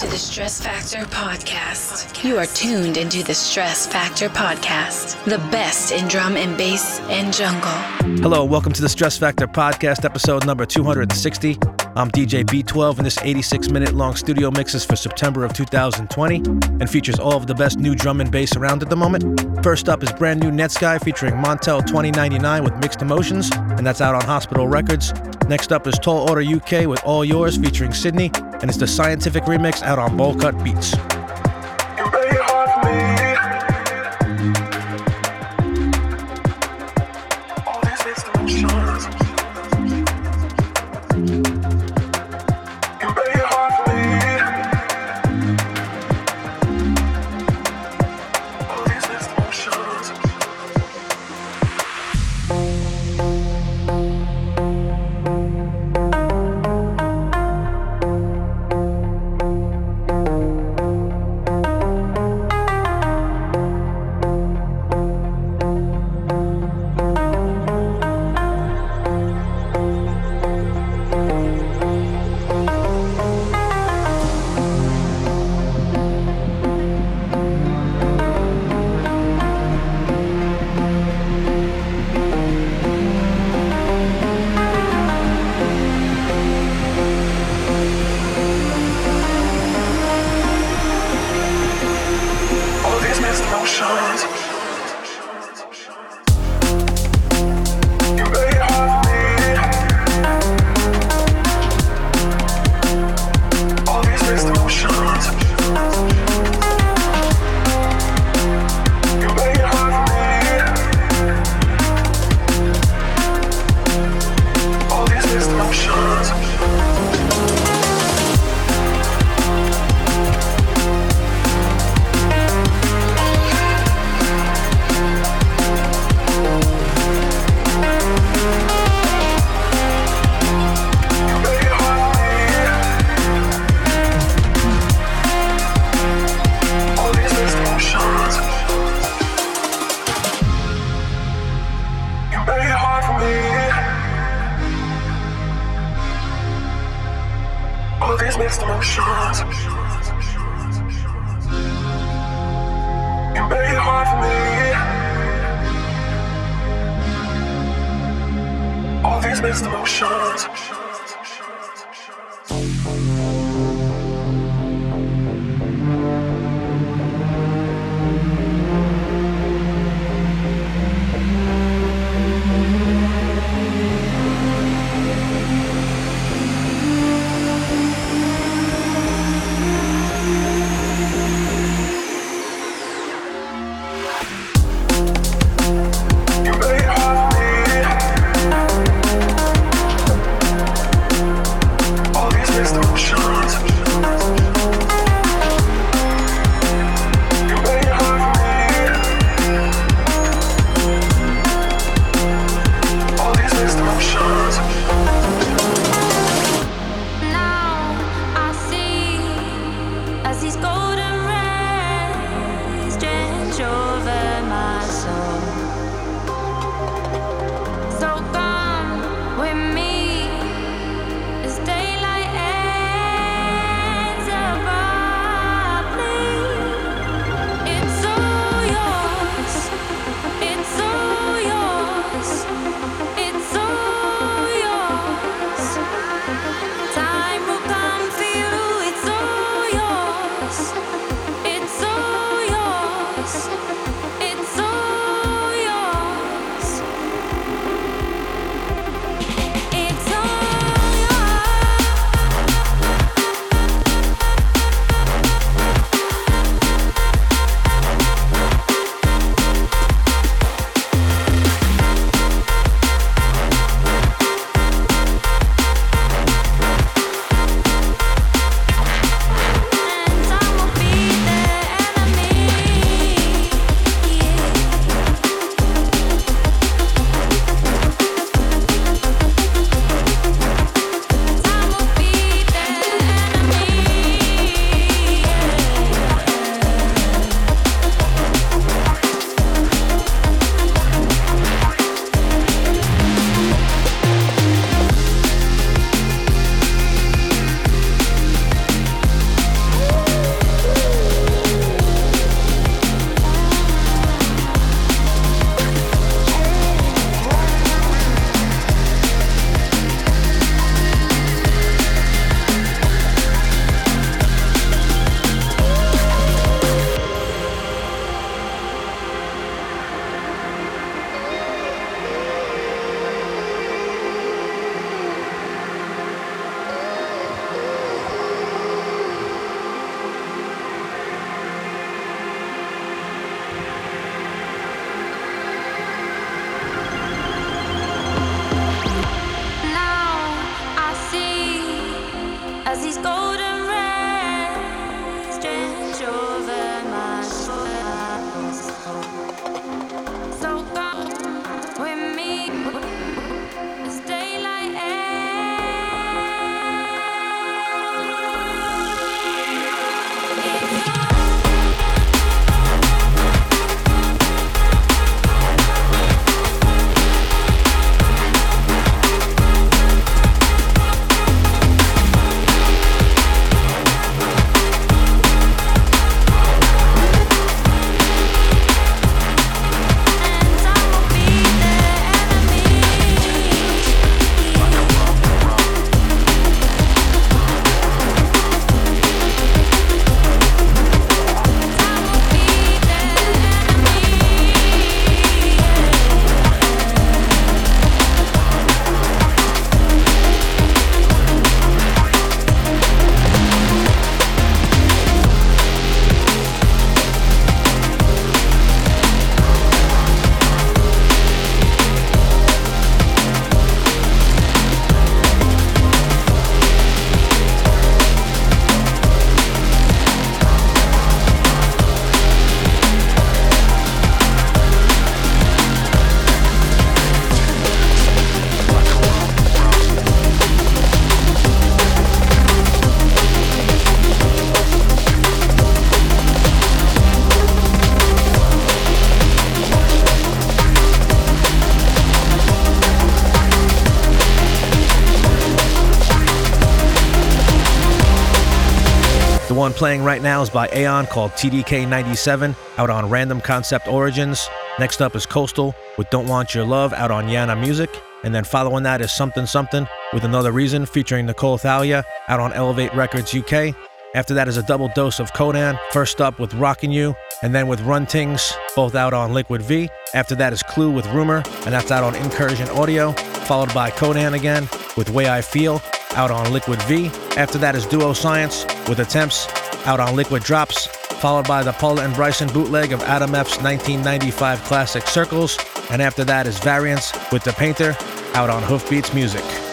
into the Stress Factor podcast. You are tuned into the Stress Factor podcast, the best in drum and bass and jungle. Hello, welcome to the Stress Factor podcast, episode number 260. I'm DJ B12, and this 86 minute long studio mix is for September of 2020 and features all of the best new drum and bass around at the moment. First up is brand new Netsky featuring Montell 2099 with Mixed Emotions, and that's out on Hospital Records. Next up is Tall Order UK with All Yours featuring Sydney, and it's the Cyantific remix out on Bowl Cut Beats. podcast. Playing right now is by Aon called TDK97 out on Random Concept Origins. Next up is Coastal with Don't Want Your Love out on Yana Music. And then following that is Something Something with Another Reason featuring Nicole Thalia out on Elevate Records UK. After that is a double dose of Kodan, first up with Rockin' You, and then with Run Tings, both out on Liquid V. After that is Clu with Rumor, and that's out on Incursion Audio, followed by Kodan again with Way I Feel out on Liquid V. After that is DuoScience with Attempts out on Liquid Drops, followed by the Pola and Bryson bootleg of Adam F's 1995 classic Circles. And after that is Variants with The Painter out on Hoofbeats Music.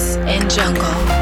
And jungle.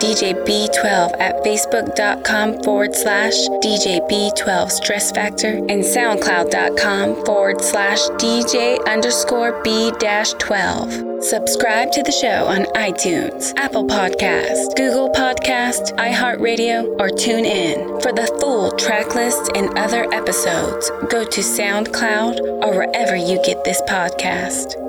DJ B12 at facebook.com forward slash DJ B12 Stress Factor and soundcloud.com forward slash DJ underscore B dash 12. Subscribe to the show on iTunes, Apple Podcast, Google Podcast, iHeartRadio, or tune in. For the full track list and other episodes, go to SoundCloud or wherever you get this podcast.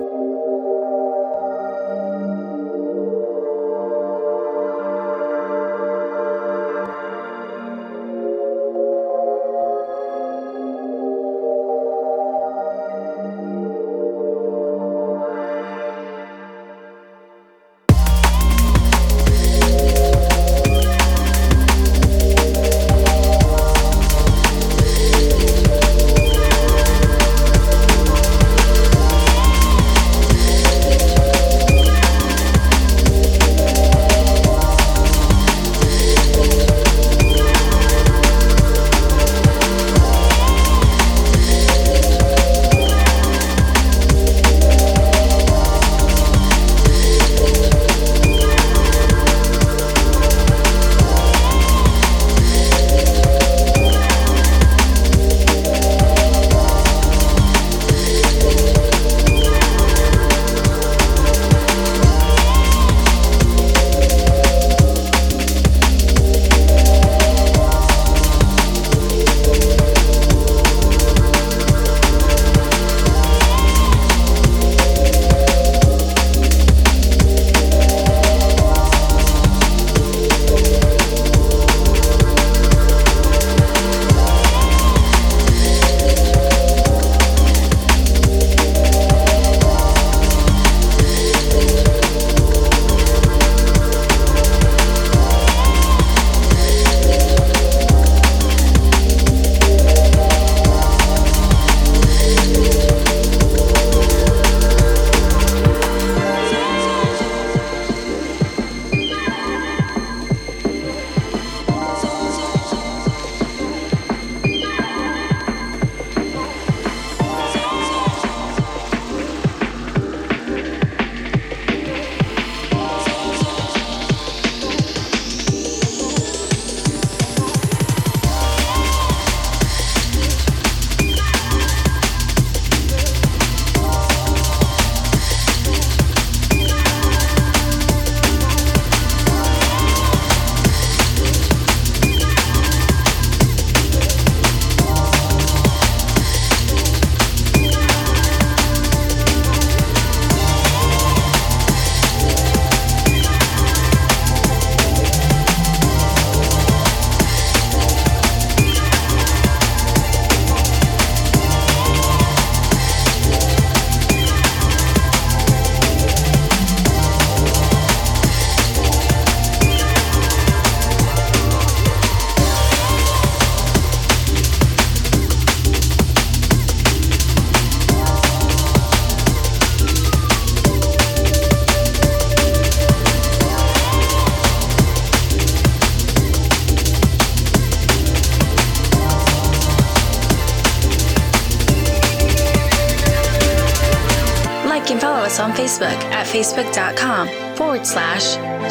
Facebook at facebook.com forward slash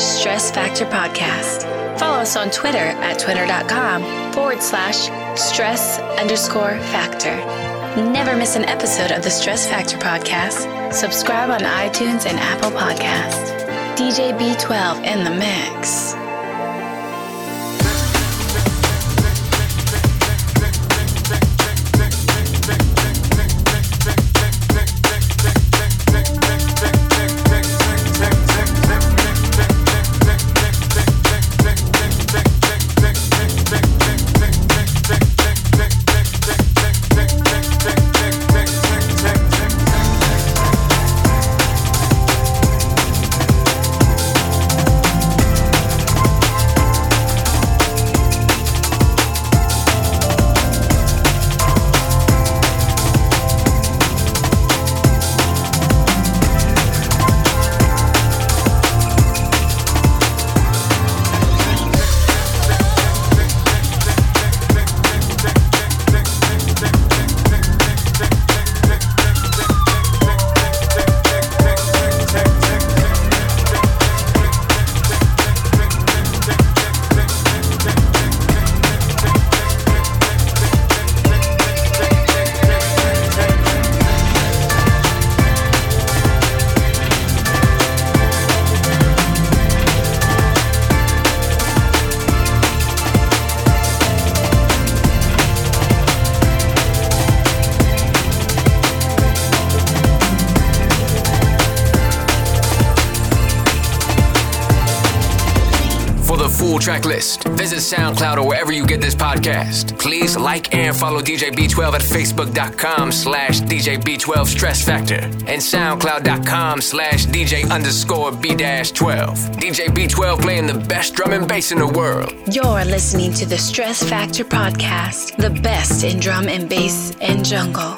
stress factor podcast. Follow us on Twitter at twitter.com forward slash stress underscore factor. Never miss an episode of the Stress Factor podcast. Subscribe on iTunes and Apple Podcast. DJ B12 in the mix. Track list. Visit SoundCloud or wherever you get this podcast. Please like and follow DJ B12 at facebook.com slash DJ B12 Stress Factor and SoundCloud.com slash DJ underscore B dash 12. DJ B12 playing the best drum and bass in the world. You're listening to the Stress Factor Podcast, the best in drum and bass and jungle.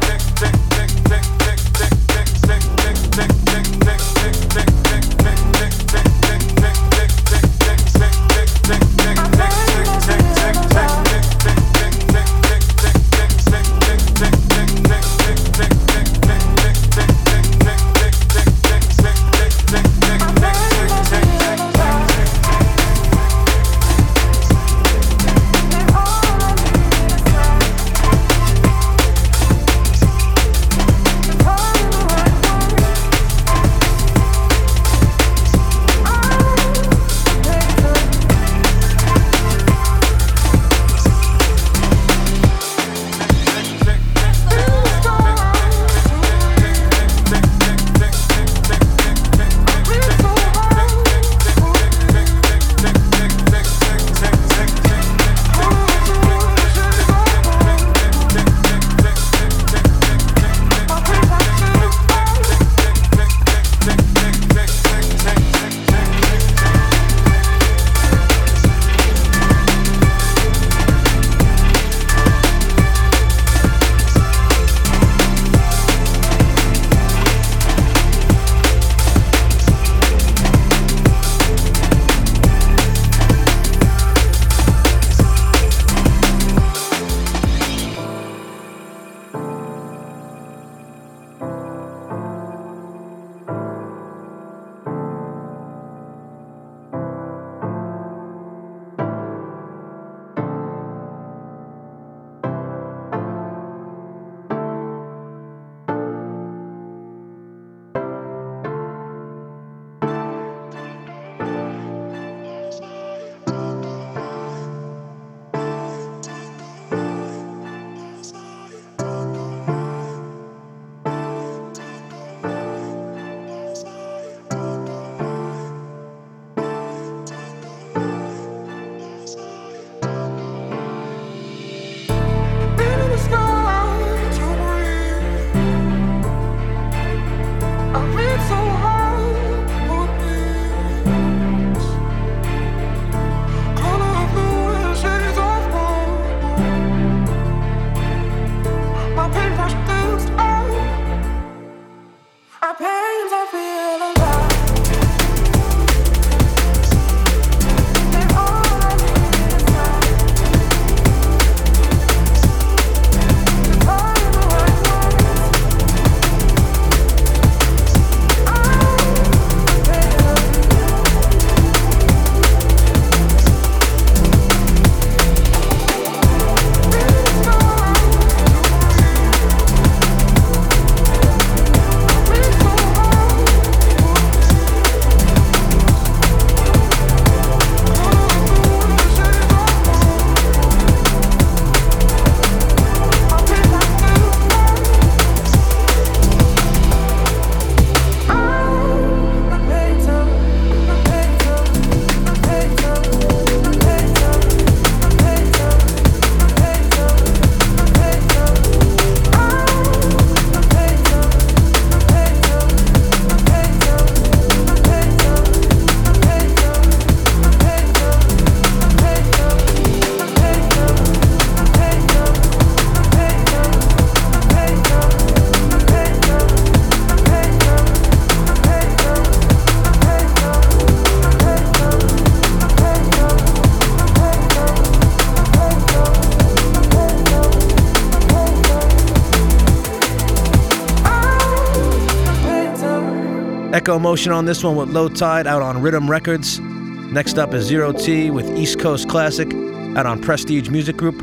Echo Motion on this one with Low Tide out on Rhythm Records. Next up is Zero T with East Coast Classic out on Prestige Music Group,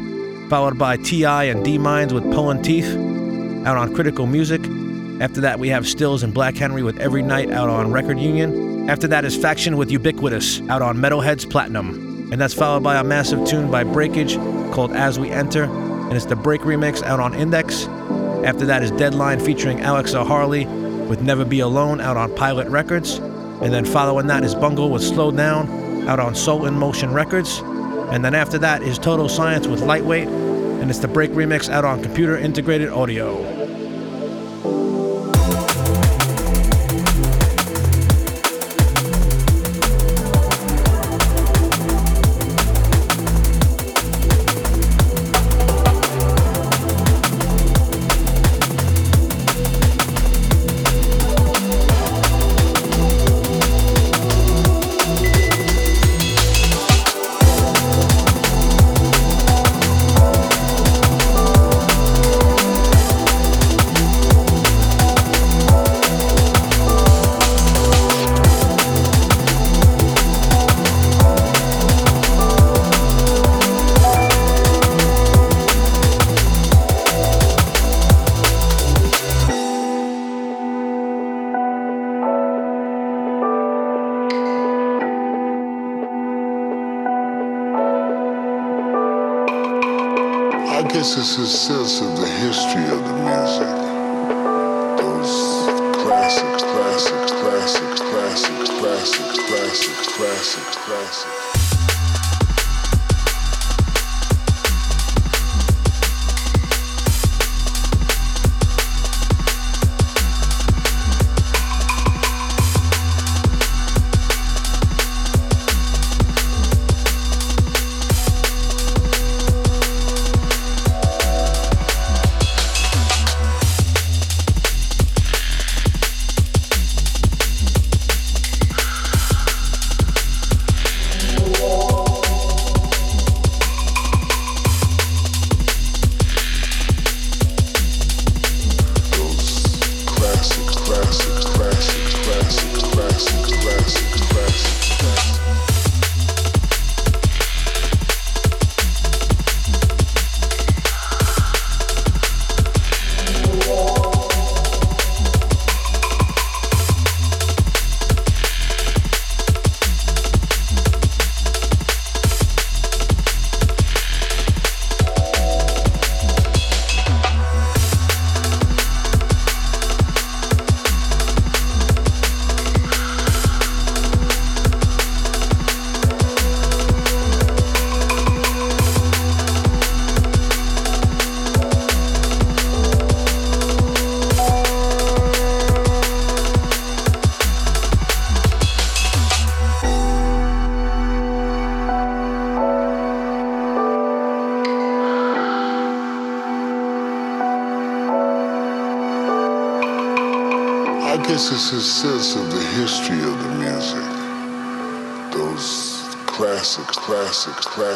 followed by T.I. and D Minds with Pulling Teeth out on Critical Music. After that, we have Stillz and Black Henry with Every Night out on Record Union. After that is Phaction with Ubiquitous out on Metalheadz Platinum. And that's followed by a massive tune by Breakage called As We Enter, and it's the Break remix out on Index. After that is Deadline featuring Alexa Harley with Never Be Alone out on Pilot Records. And then following that is Bungle with Slow Down out on Soul in Motion Records. And then after that is Total Science with Lightweight, and it's the Break remix out on Computer Integrated Audio.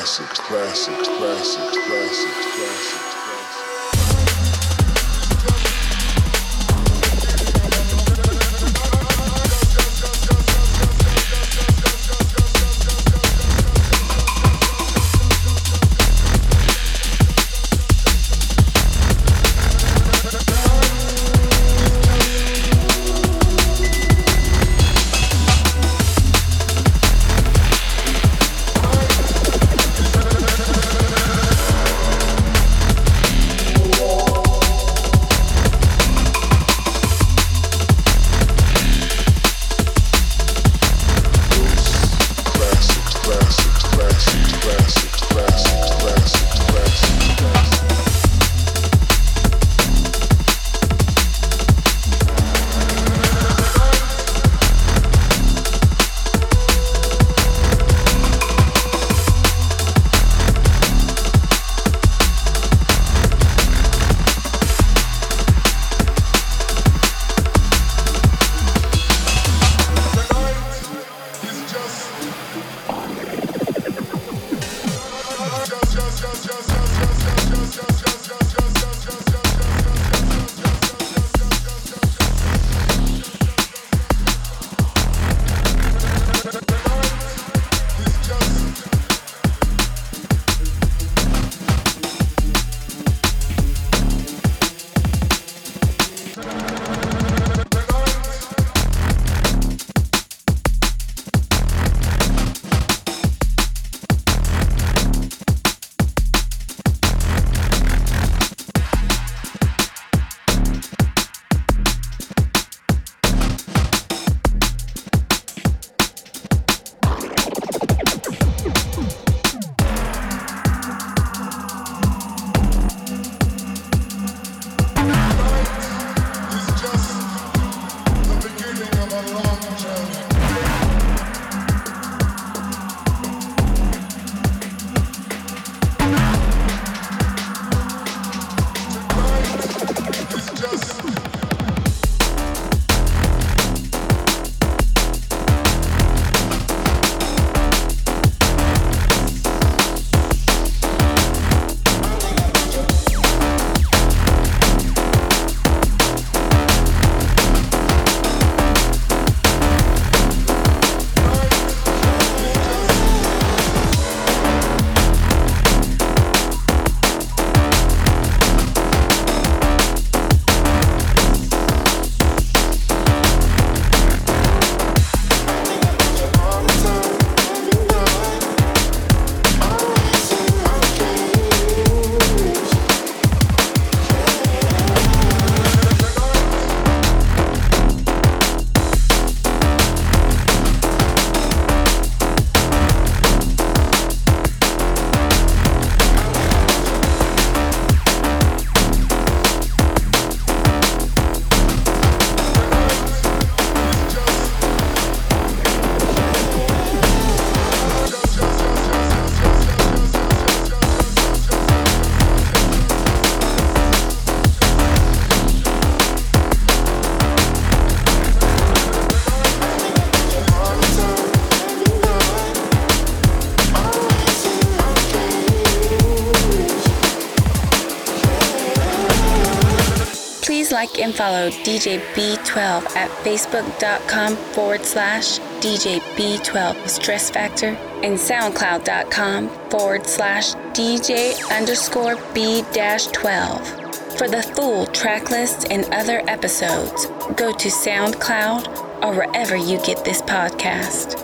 Classics, classics, classics, and follow DJ B12 at facebook.com forward slash DJ B12 Stress Factor and soundcloud.com forward slash DJ underscore B dash 12. For the full track list and other episodes, go to SoundCloud or wherever you get this podcast.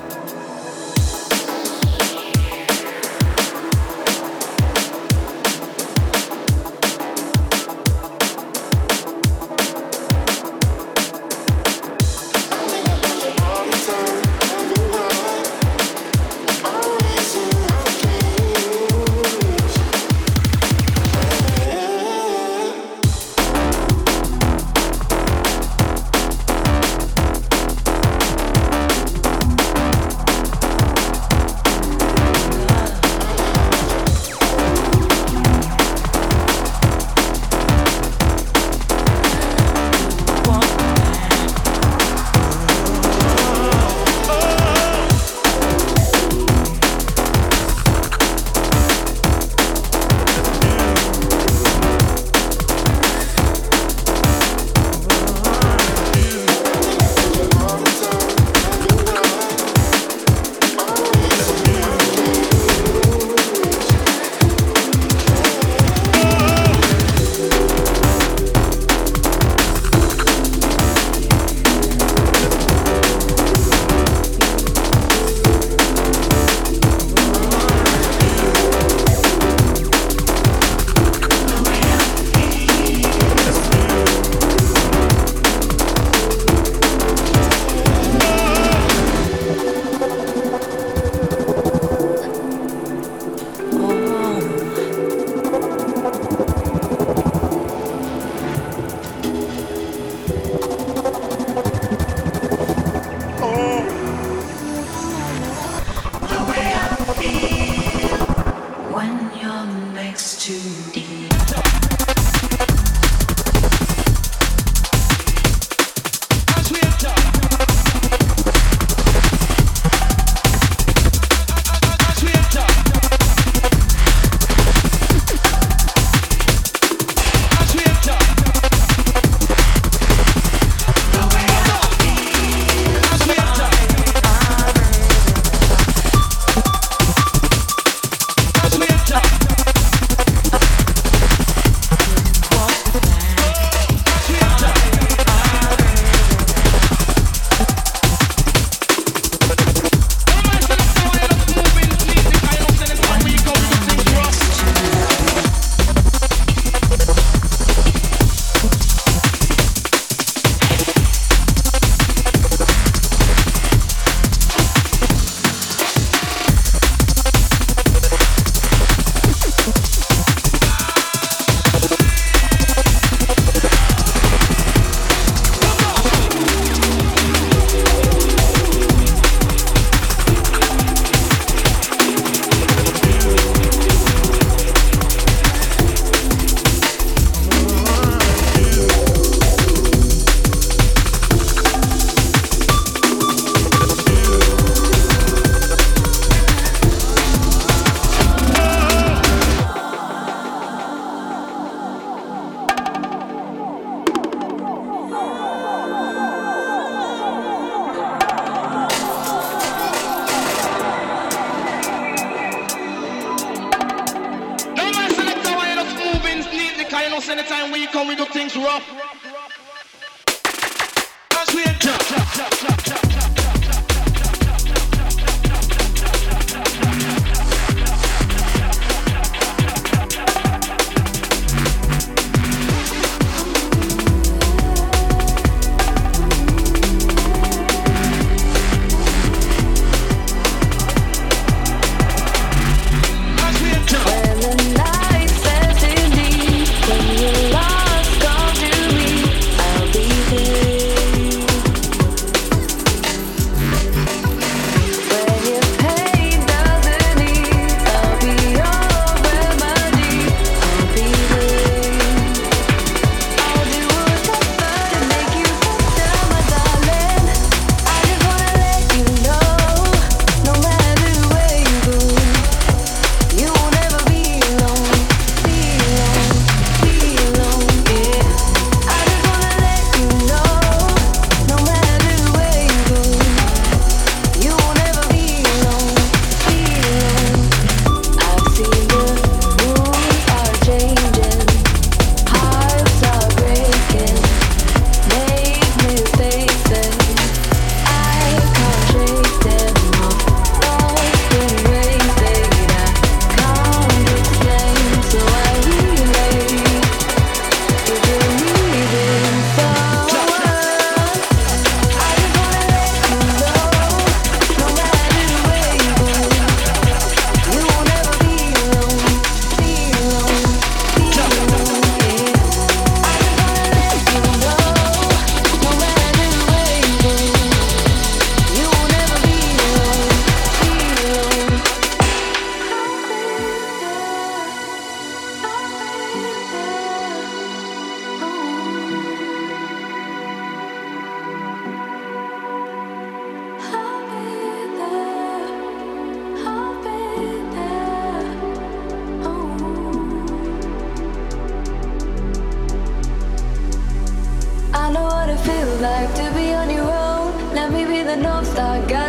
to be on your own. Let me be the North Star guy.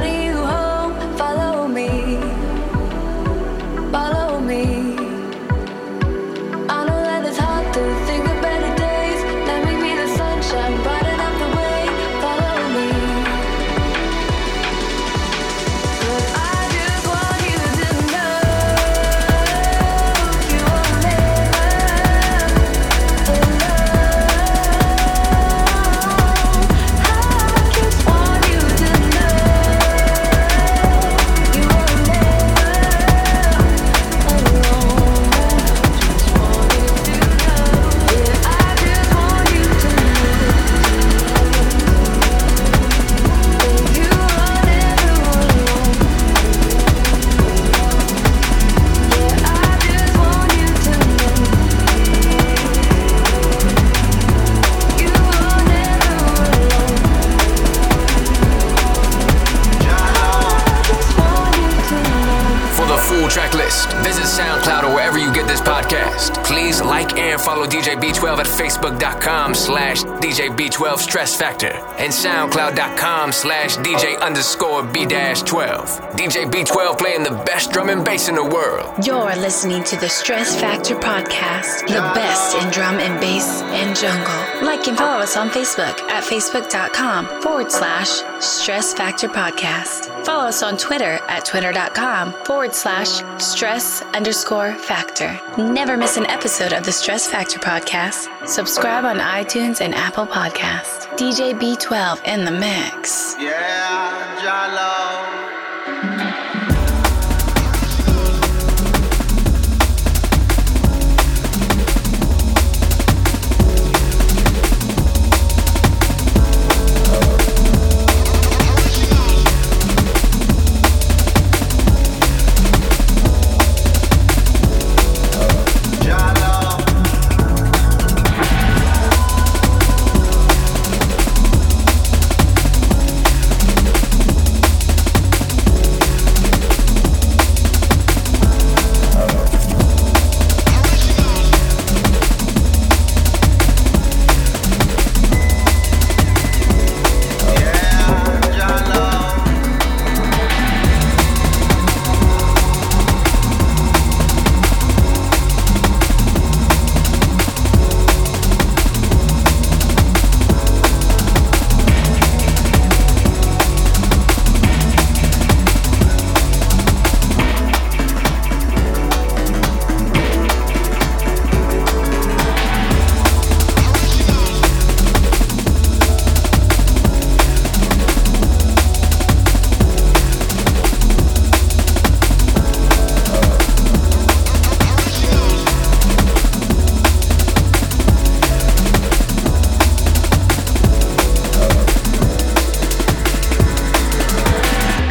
12 Stress Factor and SoundCloud.com slash DJ underscore B dash 12. DJ B12 playing the best drum and bass in the world. You're listening to the Stress Factor podcast, the best in drum and bass and jungle. Like and follow us on Facebook at facebook.com forward slash Stress Factor Podcast. Follow us on Twitter at twitter.com forward slash stress underscore factor. Never miss an episode of the Stress Factor podcast. Subscribe on iTunes and Apple Podcasts. DJ B12 in the mix. Yeah,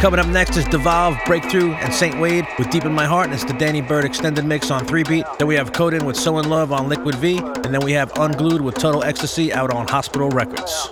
Coming up next is Devolve, Breikthru, and Saint Wade with Deep in My Heart, and it's the Danny Byrd extended mix on 3 beat. Then we have Kodan with So in Love on Liquid V, and then we have Unglued with Total Ecstasy out on Hospital Records.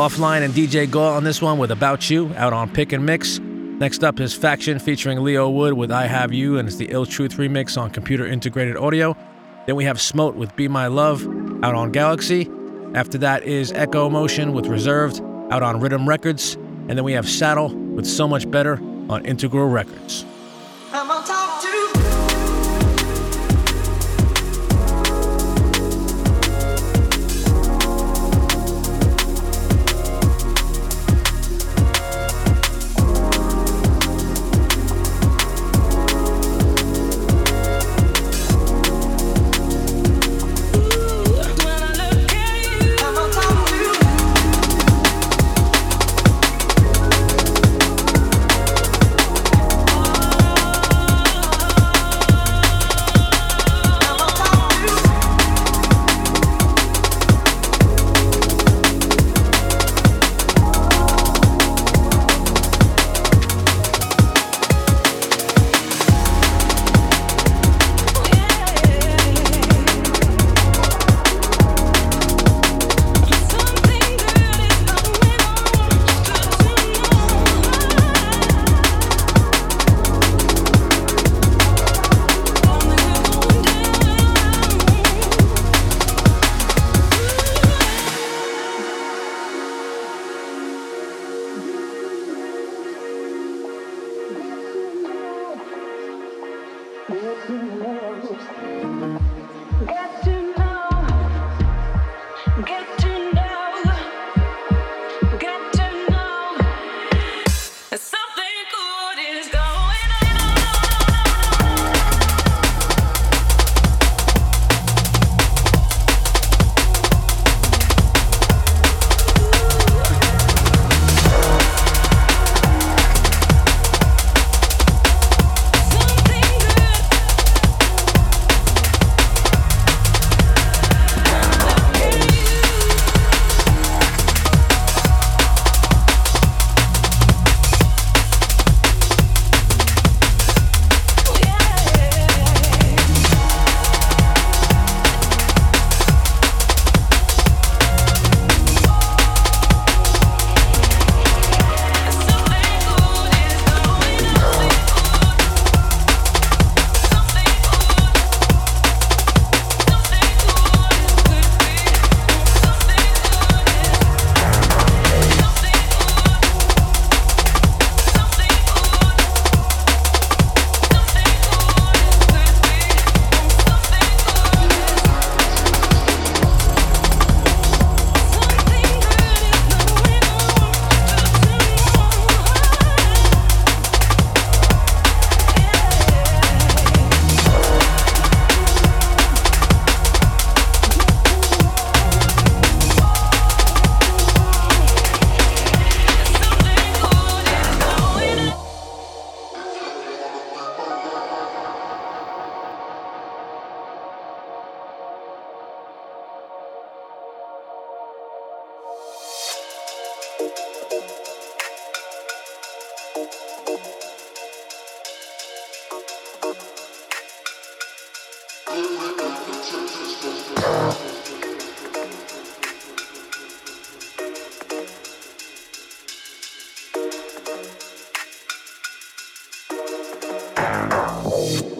Offline and DJ Gaw on this one with About You out on Pick and Mix. Next up is Phaction featuring Leo Wood with I Have You, and it's the Ill Truth remix on Computer Integrated Audio. Then we have Smote with Be My Love out on Galaxy. After that is Echo Motion with Reserved out on Rhythm Records. And then we have Satl with So Much Better on Integral Records. you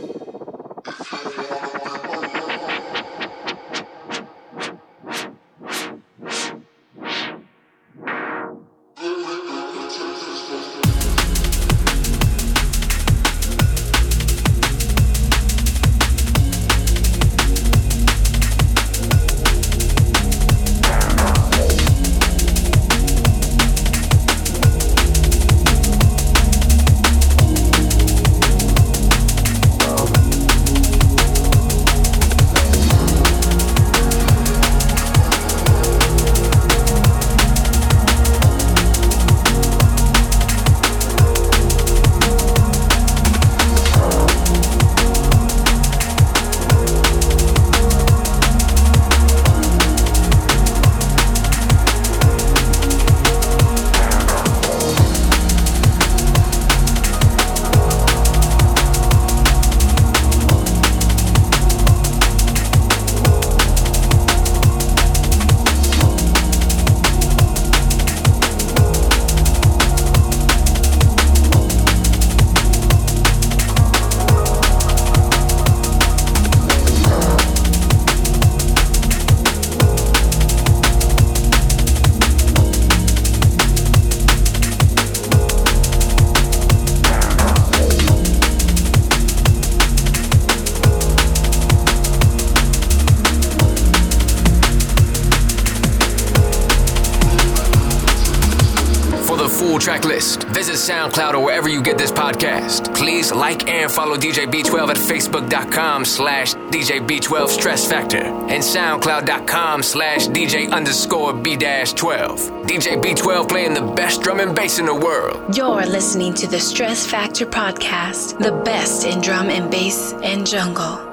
SoundCloud or wherever you get this podcast. Please like and follow DJ B12 at facebook.com slash DJ B12 Stress Factor and soundcloud.com slash DJ underscore B dash 12. DJ B12 playing the best drum and bass in the world. You're listening to the Stress Factor Podcast, the best in drum and bass and jungle.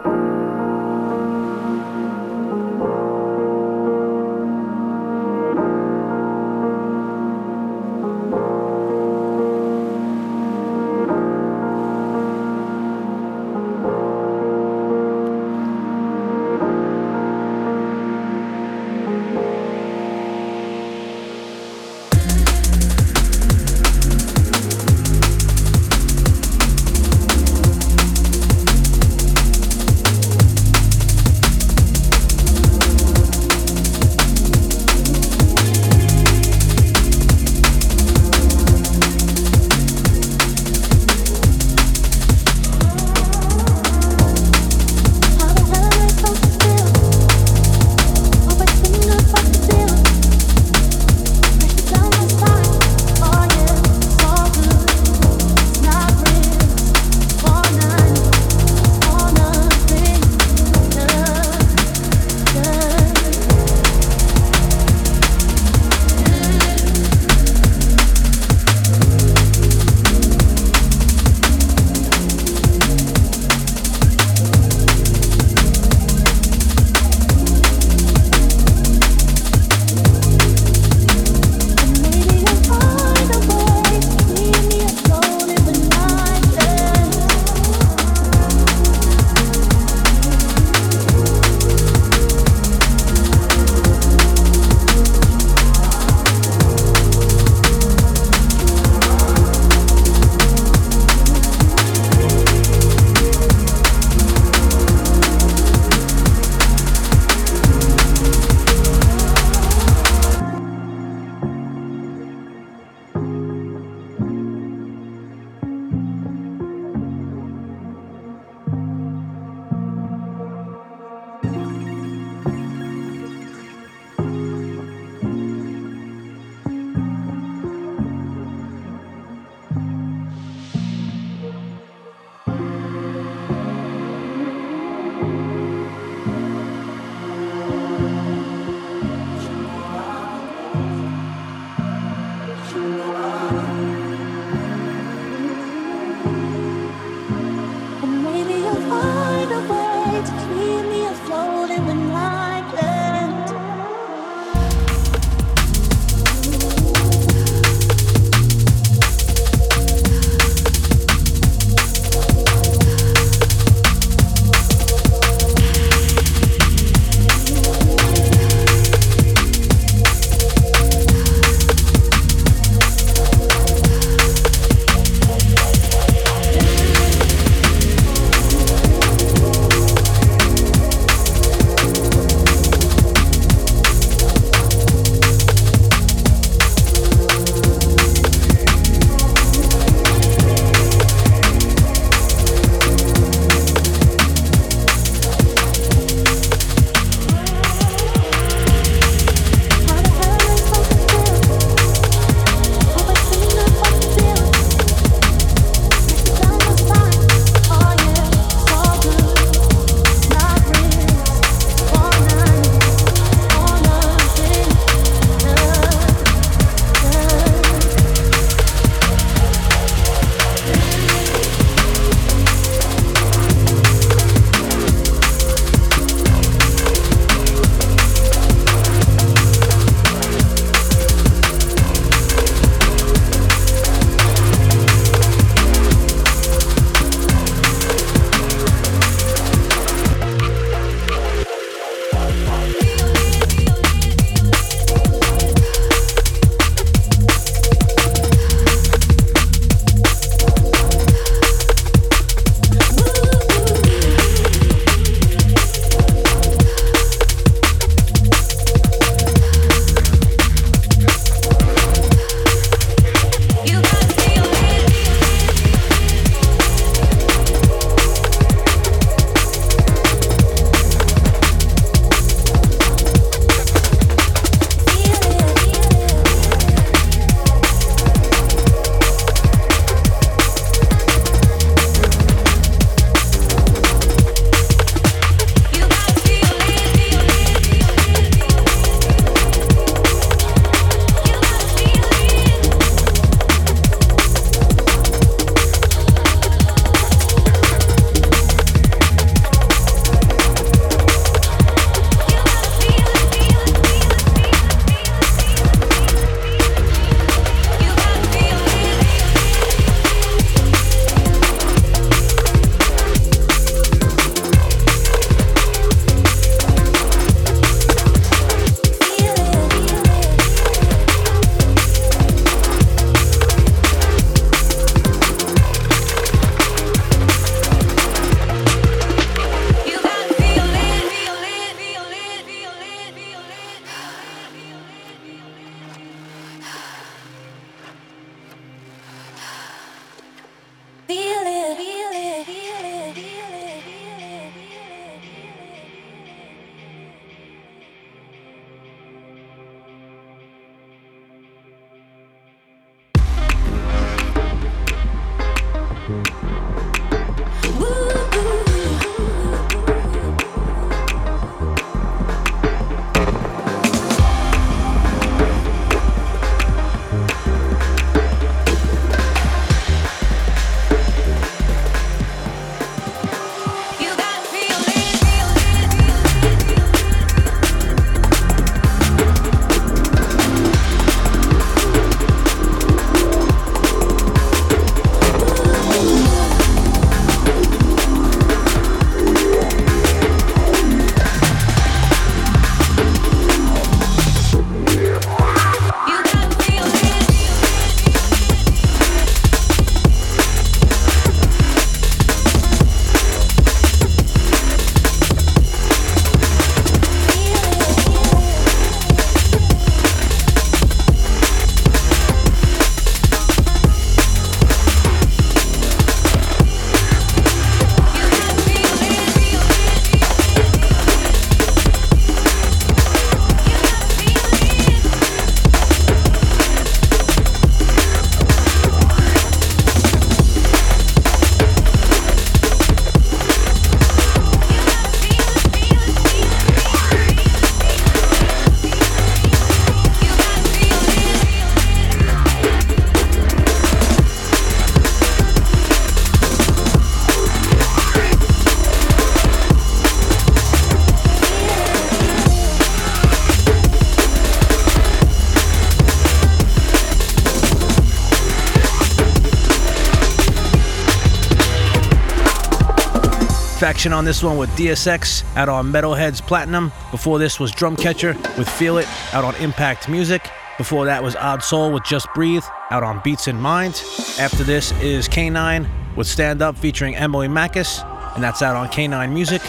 On this one with DSX out on Metalheadz Platinum. Before this was Drumcatcher with Feel It out on Impact Music. Before that was Oddsoul with Just Breathe out on Beats in Mind. After this is Kanine with Stand Up featuring Emily Makis, and that's out on K9 Music.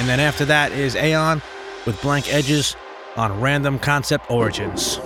And then after that is Aon with Blank Edges on Random Concept Origins.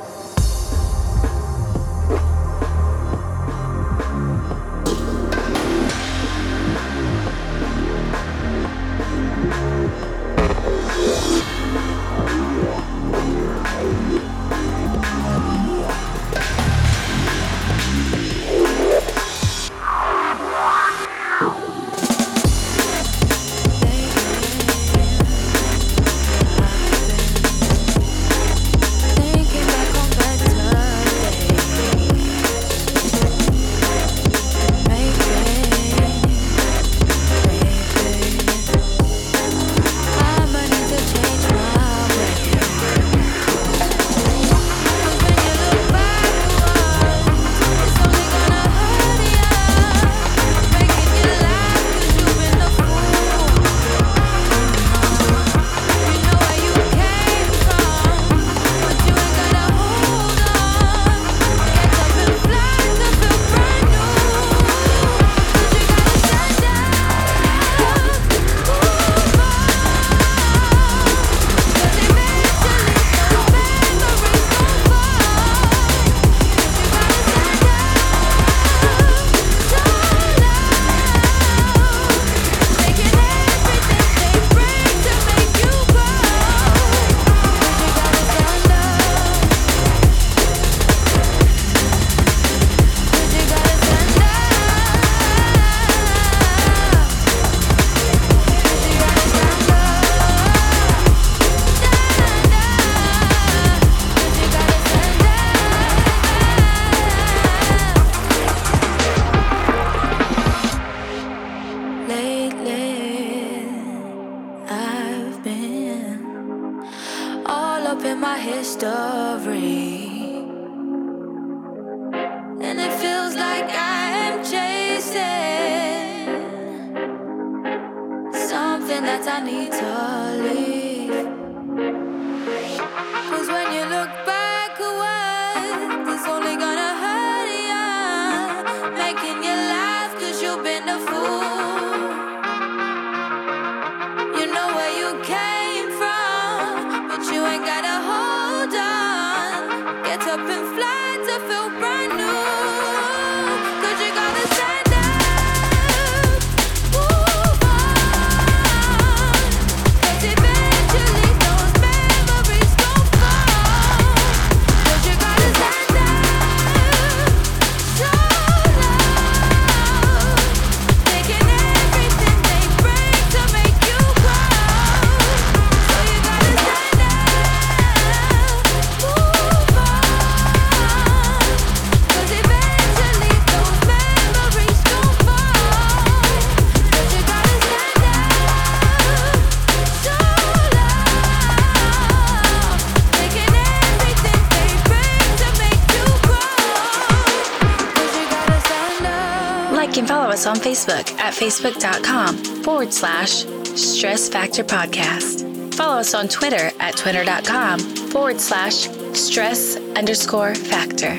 Facebook at facebook.com forward slash stress factor podcast. Follow us on Twitter at twitter.com forward slash stress underscore factor.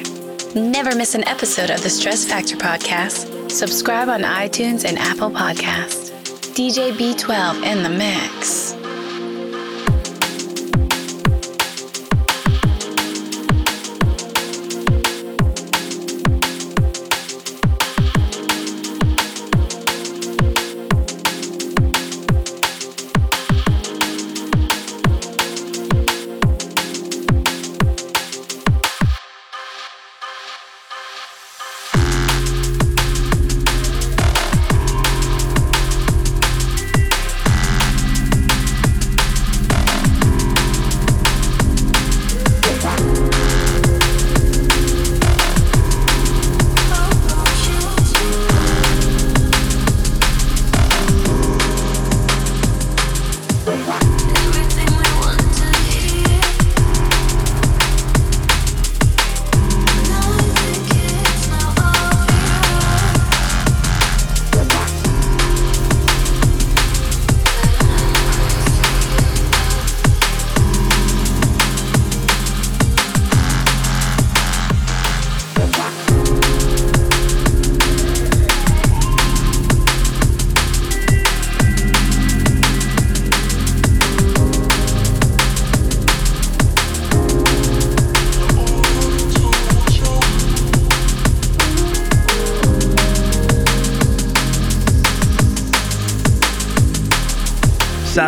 Never miss an episode of the Stress Factor podcast. Subscribe on iTunes and Apple Podcasts. DJ B12 in the mix.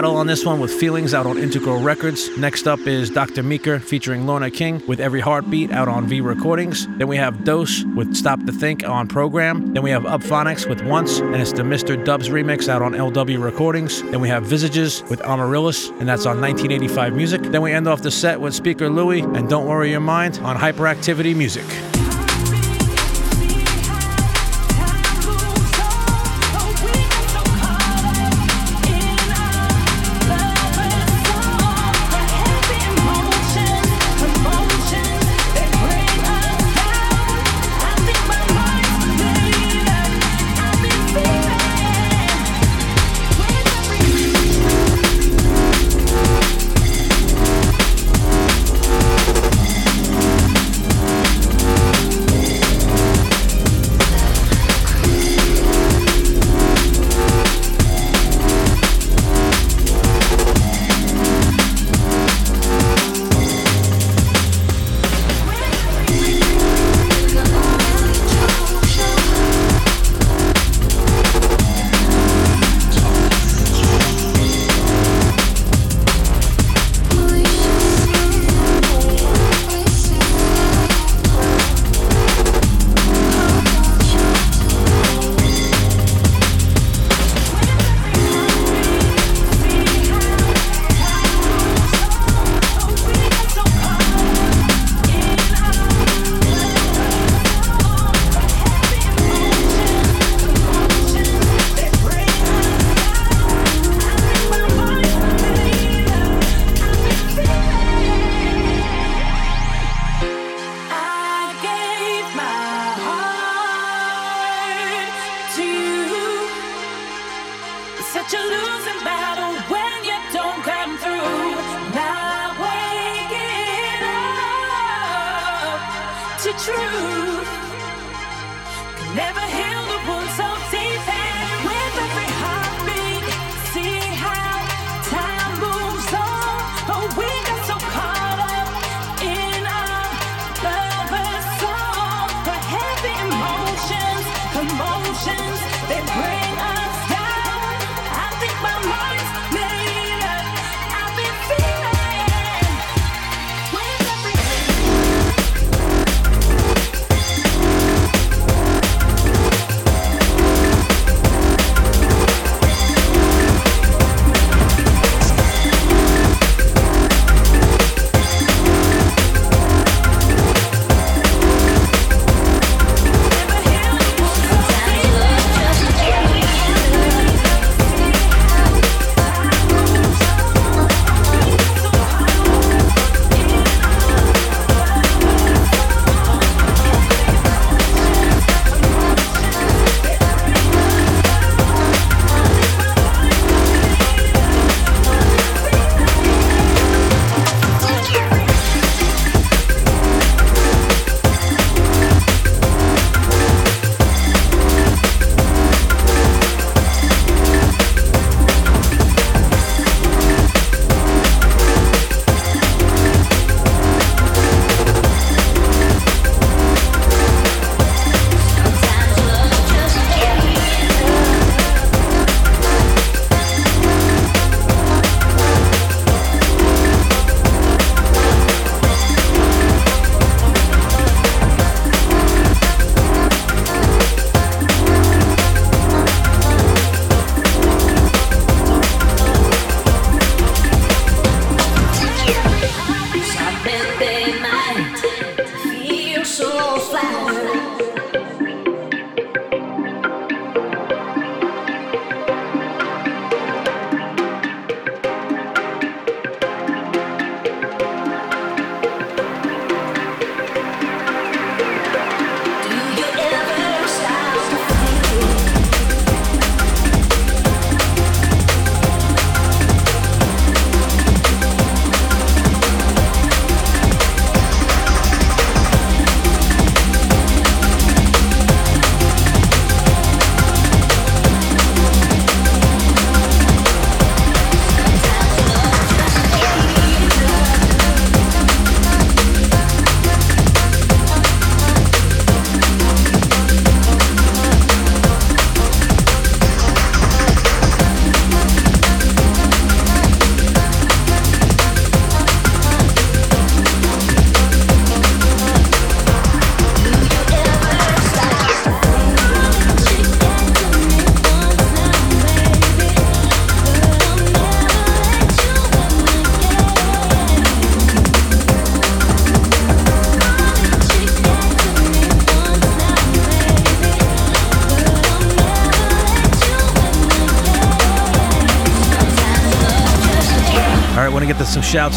Satl on this one with Feelings out on Integral Records. Next up is Dr. Meaker featuring Lorna King with Every Heartbeat out on V Recordings. Then we have Dose with Stop to Think on Program. Then we have Uphonix with Once, and it's the Mr. Dubz remix out on LW Recordings. Then we have Visages with Amaryllis, and that's on 1985 Music. Then we end off the set with Speaker Louis and Don't Worry Your Mind on Hyperactivity Music.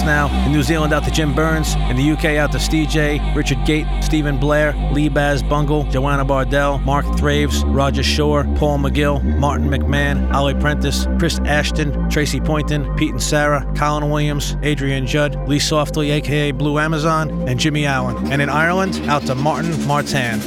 Now? In New Zealand, out to Jim Burns. In the UK, out to Steve J, Richard Gate, Stephen Blair, Lee Baz Bungle, Joanna Bardell, Mark Thraves, Roger Shore, Paul McGill, Martin McMahon, Ollie Prentice, Chris Ashton, Tracy Poynton, Pete and Sarah, Colin Williams, Adrian Judd, Lee Softly, aka Blue Amazon, and Jimmy Allen. And in Ireland, out to Martin Martin.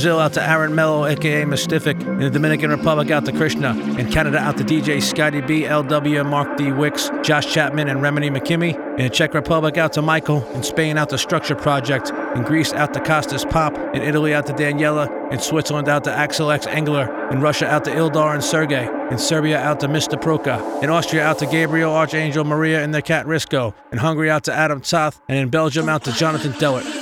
Brazil, out to Aaron Mello, aka Mystific. In the Dominican Republic, out to Krishna. In Canada, out to DJ Scotty B, LW, Mark D. Wicks, Josh Chapman, and Remini McKimmy. In the Czech Republic, out to Michael. In Spain, out to Structure Project. In Greece, out to Costas Pop. In Italy, out to Daniela. In Switzerland, out to Axel X Engler. In Russia, out to Ildar and Sergey. In Serbia, out to Mr. Proka. In Austria, out to Gabriel, Archangel, Maria, and their cat Risco. In Hungary, out to Adam Toth. And in Belgium, out to Jonathan Dellert.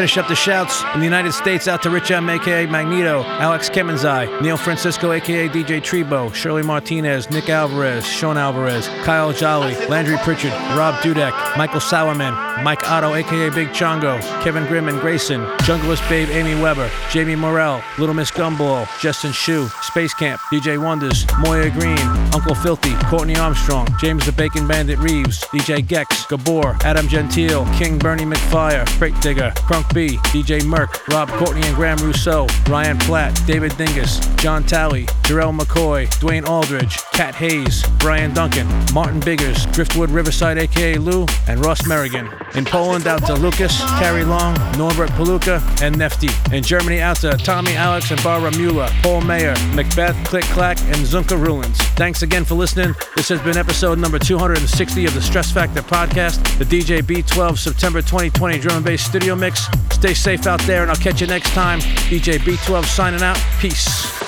Finish up the shouts. In the United States, out to Rich M, aka Magneto, Alex Kemenzai, Neil Francisco, aka DJ Trebo, Shirley Martinez, Nick Alvarez, Sean Alvarez, Kyle Jolly, Landry Pritchard, Rob Dudek, Michael Sauerman, Mike Otto, aka Big Chongo, Kevin Grimm and Grayson, Junglist Babe Amy Weber, Jamie Morrell, Little Miss Gumball, Justin Shu, Space Camp, DJ Wonders, Moya Green, Uncle Filthy, Courtney Armstrong, James the Bacon Bandit Reeves, DJ Gex, Gabor, Adam Gentile, King Bernie McFire, Freight Digger, Crunk B, DJ Merck, Rob Courtney and Graham Rousseau, Ryan Platt, David Dingus, John Talley, Jarrell McCoy, Dwayne Aldridge, Kat Hayes, Brian Duncan, Martin Biggers, Driftwood Riverside aka Lou, and Ross Merrigan. In Poland, out to Lucas, Carrie Long, Norbert Paluka, and Nefti. In Germany, out to Tommy Alex and Barbara Mueller, Paul Mayer, Macbeth, Click Clack, and Zunka Ruins. Thanks again for listening. This has been episode number 260 of the Stress Factor podcast, the DJ B12 September 2020 drum and bass studio mix. Stay safe out there, and I'll catch you next time. DJ B12 signing out. Peace.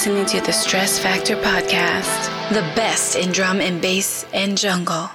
Listening to the Stress Factor podcast, the best in drum and bass and jungle.